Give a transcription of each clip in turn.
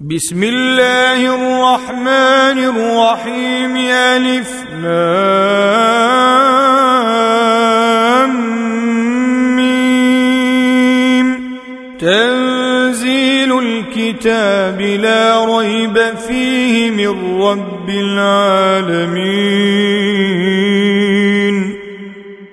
بسم الله الرحمن الرحيم ألف ميم. تنزيل الكتاب لا ريب فيه من رب العالمين.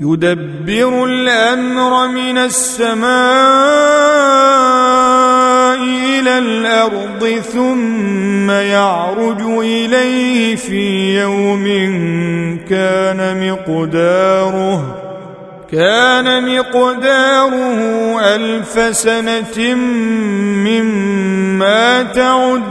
يدبر الأمر من السماء إلى الأرض ثم يعرج إليه في يوم كان مقداره كان مقداره ألف سنة مما تعدون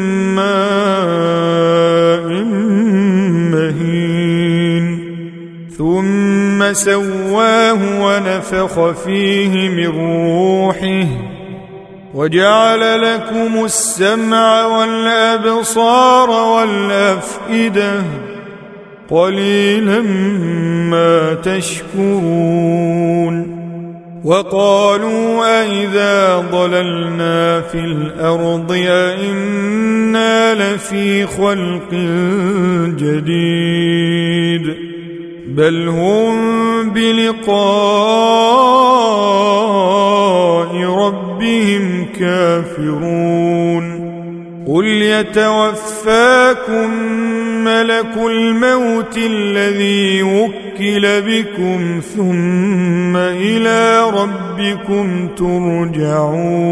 ماء مهين. ثم سواه ونفخ فيه من روحه. وجعل لكم السمع والأبصار والأفئدة. قليلا ما تشكرون. وقالوا أإذا ضللنا في الأرض أئنا لفي خلق جديد بل هم بلقاء ربهم كافرون قل يتوفاكم ملك الموت الذي وكل بكم ثم إلى ربكم ترجعون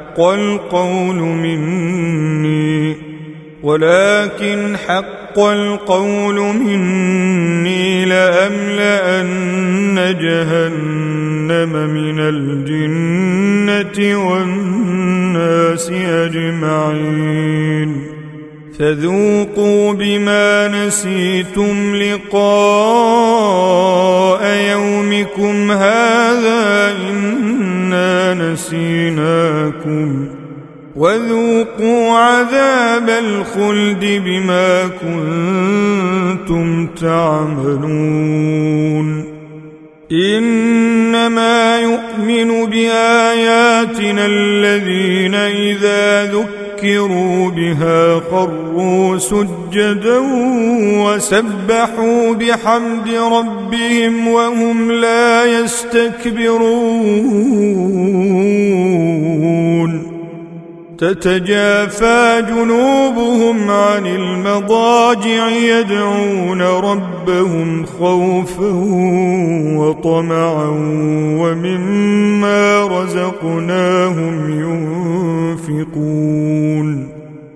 حق القول مني ولكن حق القول مني لأملأن جهنم من الجنة والناس أجمعين. فذوقوا بما نسيتم لقاء يومكم هذا إنا نسيناكم وذوقوا عذاب الخلد بما كنتم تعملون إنما يؤمن بآياتنا الذين إذا ذكروا ذكروا بها خروا سجدا وسبحوا بحمد ربهم وهم لا يستكبرون تتجافى جنوبهم عن المضاجع يدعون ربهم خوفا وطمعا ومما رزقناهم ينفقون.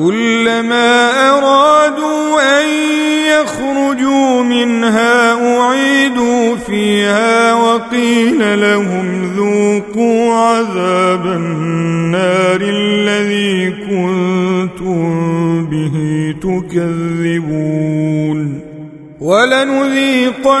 كلما أرادوا أن يخرجوا منها أعيدوا فيها وقيل لهم ذوقوا عذاب النار الذي كنتم به تكذبون. ولنذيقنهم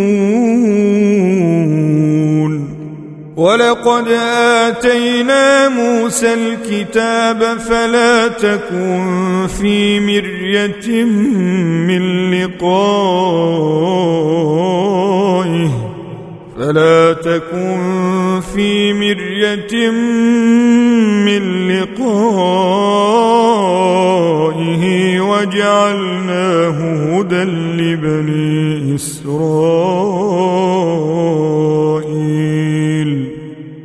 ولقد آتينا موسى الكتاب فلا تكن في مرية من لقائه فلا تكن في مرية من لقائه وجعلناه هدى لبني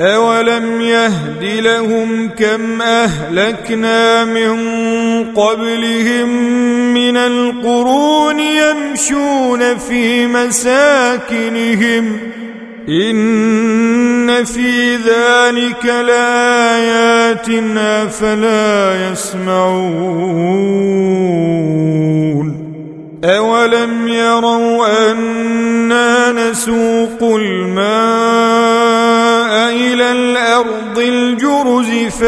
أولم يهد لهم كم أهلكنا من قبلهم من القرون يمشون في مساكنهم إن في ذلك لآيات أفلا يسمعون أولم يروا